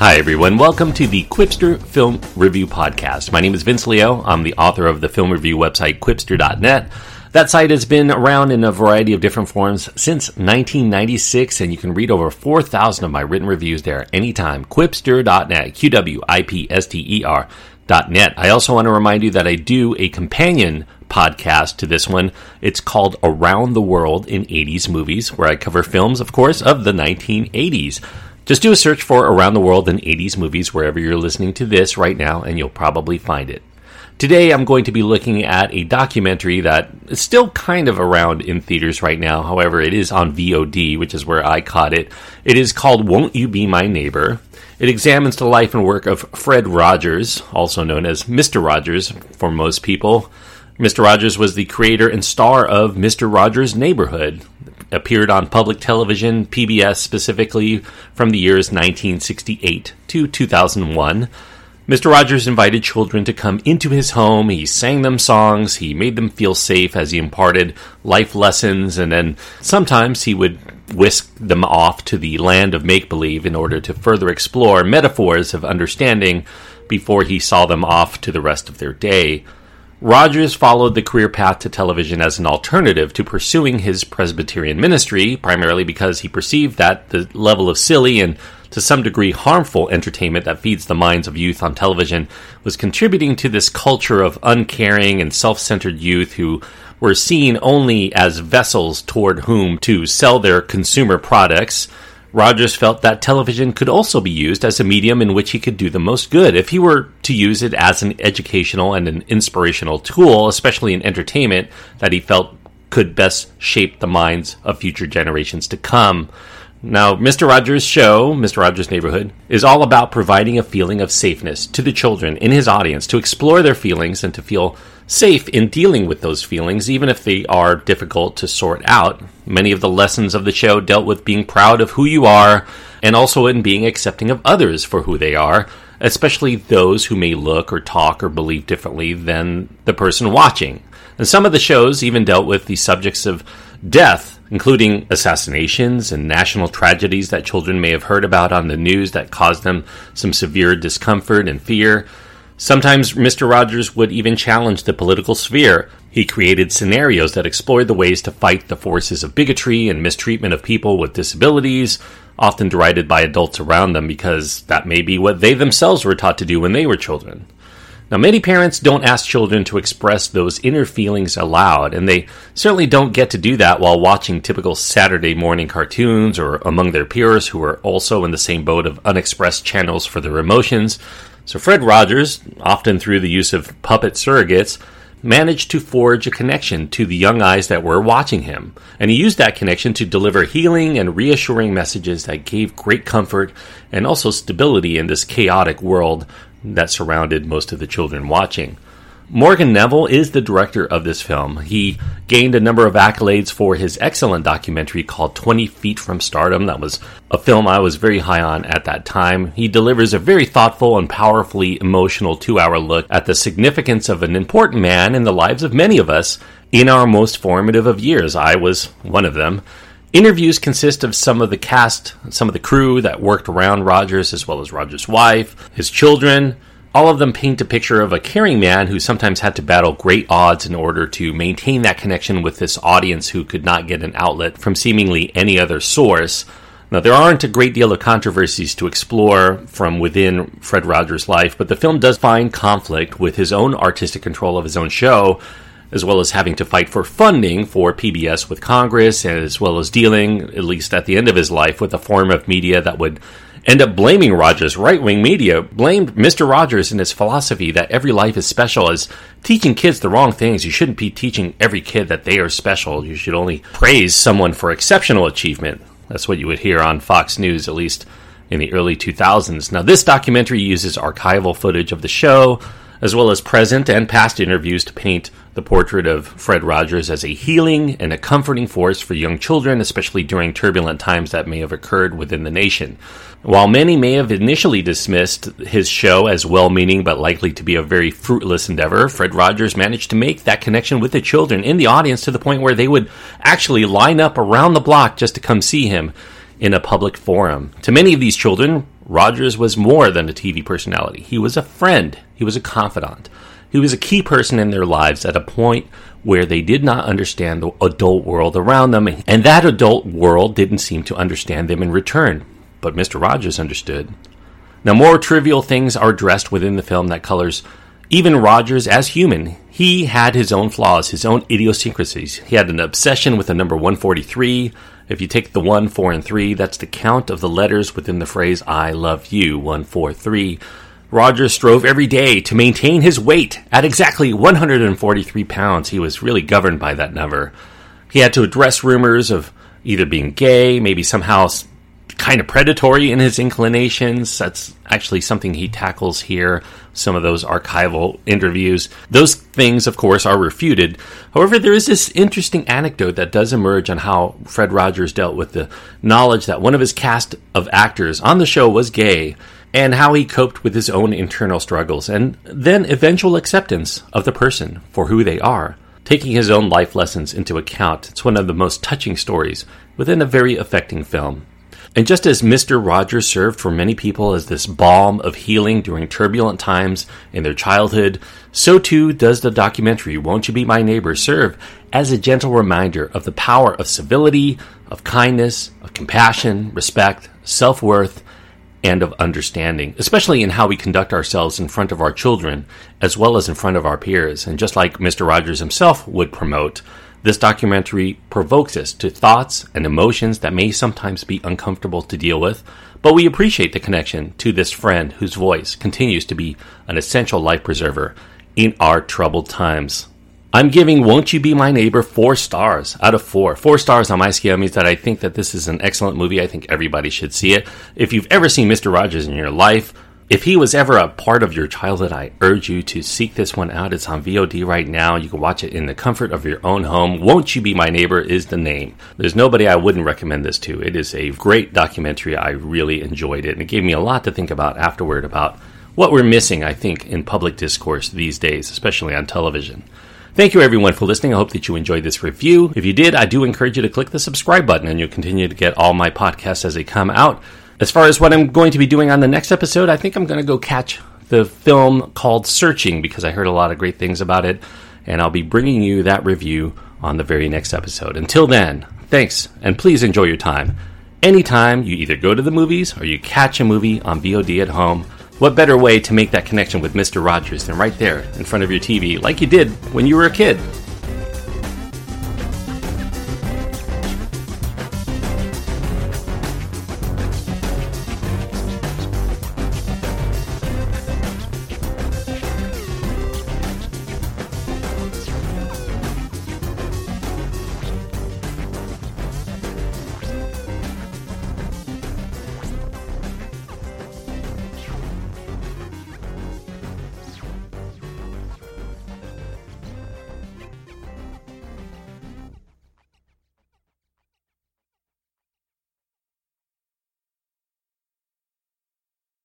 Hi, everyone. Welcome to the Qwipster Film Review Podcast. My name is Vince Leo. I'm the author of the film review website, qwipster.net. That site has been around in a variety of different forms since 1996, and you can read over 4,000 of my written reviews there anytime. Qwipster.net, Q W I P S T E R.net. I also want to remind you that I do a companion podcast to this one. It's called Around the World in 80s Movies, where I cover films, of course, of the 1980s. Just do a search for Around the World in 80s Movies wherever you're listening to this right now, and you'll probably find it. Today, I'm going to be looking at a documentary that is still kind of around in theaters right now. However, it is on VOD, which is where I caught it. It is called Won't You Be My Neighbor? It examines the life and work of Fred Rogers, also known as Mr. Rogers for most people. Mr. Rogers was the creator and star of Mr. Rogers' Neighborhood. Appeared on public television, PBS specifically, from the years 1968 to 2001. Mr. Rogers invited children to come into his home. He sang them songs. He made them feel safe as he imparted life lessons. And then sometimes he would whisk them off to the land of make believe in order to further explore metaphors of understanding before he saw them off to the rest of their day. Rogers followed the career path to television as an alternative to pursuing his Presbyterian ministry, primarily because he perceived that the level of silly and to some degree harmful entertainment that feeds the minds of youth on television was contributing to this culture of uncaring and self centered youth who were seen only as vessels toward whom to sell their consumer products. Rogers felt that television could also be used as a medium in which he could do the most good if he were to use it as an educational and an inspirational tool, especially in entertainment that he felt could best shape the minds of future generations to come. Now, Mr. Rogers' show, Mr. Rogers' Neighborhood, is all about providing a feeling of safeness to the children in his audience to explore their feelings and to feel safe in dealing with those feelings, even if they are difficult to sort out. Many of the lessons of the show dealt with being proud of who you are and also in being accepting of others for who they are, especially those who may look or talk or believe differently than the person watching. And some of the shows even dealt with the subjects of death, including assassinations and national tragedies that children may have heard about on the news that caused them some severe discomfort and fear. Sometimes Mr. Rogers would even challenge the political sphere. He created scenarios that explored the ways to fight the forces of bigotry and mistreatment of people with disabilities, often derided by adults around them because that may be what they themselves were taught to do when they were children. Now, many parents don't ask children to express those inner feelings aloud, and they certainly don't get to do that while watching typical Saturday morning cartoons or among their peers who are also in the same boat of unexpressed channels for their emotions. So, Fred Rogers, often through the use of puppet surrogates, managed to forge a connection to the young eyes that were watching him. And he used that connection to deliver healing and reassuring messages that gave great comfort and also stability in this chaotic world that surrounded most of the children watching. Morgan Neville is the director of this film. He gained a number of accolades for his excellent documentary called 20 Feet from Stardom. That was a film I was very high on at that time. He delivers a very thoughtful and powerfully emotional two hour look at the significance of an important man in the lives of many of us in our most formative of years. I was one of them. Interviews consist of some of the cast, some of the crew that worked around Rogers, as well as Rogers' wife, his children. All of them paint a picture of a caring man who sometimes had to battle great odds in order to maintain that connection with this audience who could not get an outlet from seemingly any other source. Now, there aren't a great deal of controversies to explore from within Fred Rogers' life, but the film does find conflict with his own artistic control of his own show as well as having to fight for funding for PBS with Congress, as well as dealing, at least at the end of his life, with a form of media that would end up blaming Rogers. Right wing media blamed Mr. Rogers and his philosophy that every life is special as teaching kids the wrong things. You shouldn't be teaching every kid that they are special. You should only praise someone for exceptional achievement. That's what you would hear on Fox News, at least in the early 2000s. Now, this documentary uses archival footage of the show as well as present and past interviews to paint the portrait of Fred Rogers as a healing and a comforting force for young children, especially during turbulent times that may have occurred within the nation. While many may have initially dismissed his show as well meaning but likely to be a very fruitless endeavor, Fred Rogers managed to make that connection with the children in the audience to the point where they would actually line up around the block just to come see him in a public forum. To many of these children, Rogers was more than a TV personality. He was a friend, he was a confidant, he was a key person in their lives at a point where they did not understand the adult world around them, and that adult world didn't seem to understand them in return. But Mr. Rogers understood. Now, more trivial things are addressed within the film that colors even Rogers as human. He had his own flaws, his own idiosyncrasies. He had an obsession with the number 143. If you take the 1, 4, and 3, that's the count of the letters within the phrase I love you, 143. Rogers strove every day to maintain his weight at exactly 143 pounds. He was really governed by that number. He had to address rumors of either being gay, maybe somehow kind of predatory in his inclinations. That's actually something he tackles here. Some of those archival interviews. Those things, of course, are refuted. However, there is this interesting anecdote that does emerge on how Fred Rogers dealt with the knowledge that one of his cast of actors on the show was gay and how he coped with his own internal struggles, and then eventual acceptance of the person for who they are. Taking his own life lessons into account, it's one of the most touching stories within a very affecting film. And just as Mr. Rogers served for many people as this balm of healing during turbulent times in their childhood, so too does the documentary Won't You Be My Neighbor serve as a gentle reminder of the power of civility, of kindness, of compassion, respect, self worth, and of understanding, especially in how we conduct ourselves in front of our children as well as in front of our peers. And just like Mr. Rogers himself would promote, this documentary provokes us to thoughts and emotions that may sometimes be uncomfortable to deal with, but we appreciate the connection to this friend whose voice continues to be an essential life preserver in our troubled times. I'm giving Won't You Be My Neighbor four stars out of four. Four stars on my scale means that I think that this is an excellent movie. I think everybody should see it. If you've ever seen Mr. Rogers in your life, if he was ever a part of your childhood, I urge you to seek this one out. It's on VOD right now. You can watch it in the comfort of your own home. Won't You Be My Neighbor is the name. There's nobody I wouldn't recommend this to. It is a great documentary. I really enjoyed it, and it gave me a lot to think about afterward about what we're missing, I think, in public discourse these days, especially on television. Thank you everyone for listening. I hope that you enjoyed this review. If you did, I do encourage you to click the subscribe button and you'll continue to get all my podcasts as they come out. As far as what I'm going to be doing on the next episode, I think I'm going to go catch the film called Searching because I heard a lot of great things about it and I'll be bringing you that review on the very next episode. Until then, thanks and please enjoy your time. Anytime you either go to the movies or you catch a movie on VOD at home, what better way to make that connection with Mr. Rogers than right there in front of your TV, like you did when you were a kid?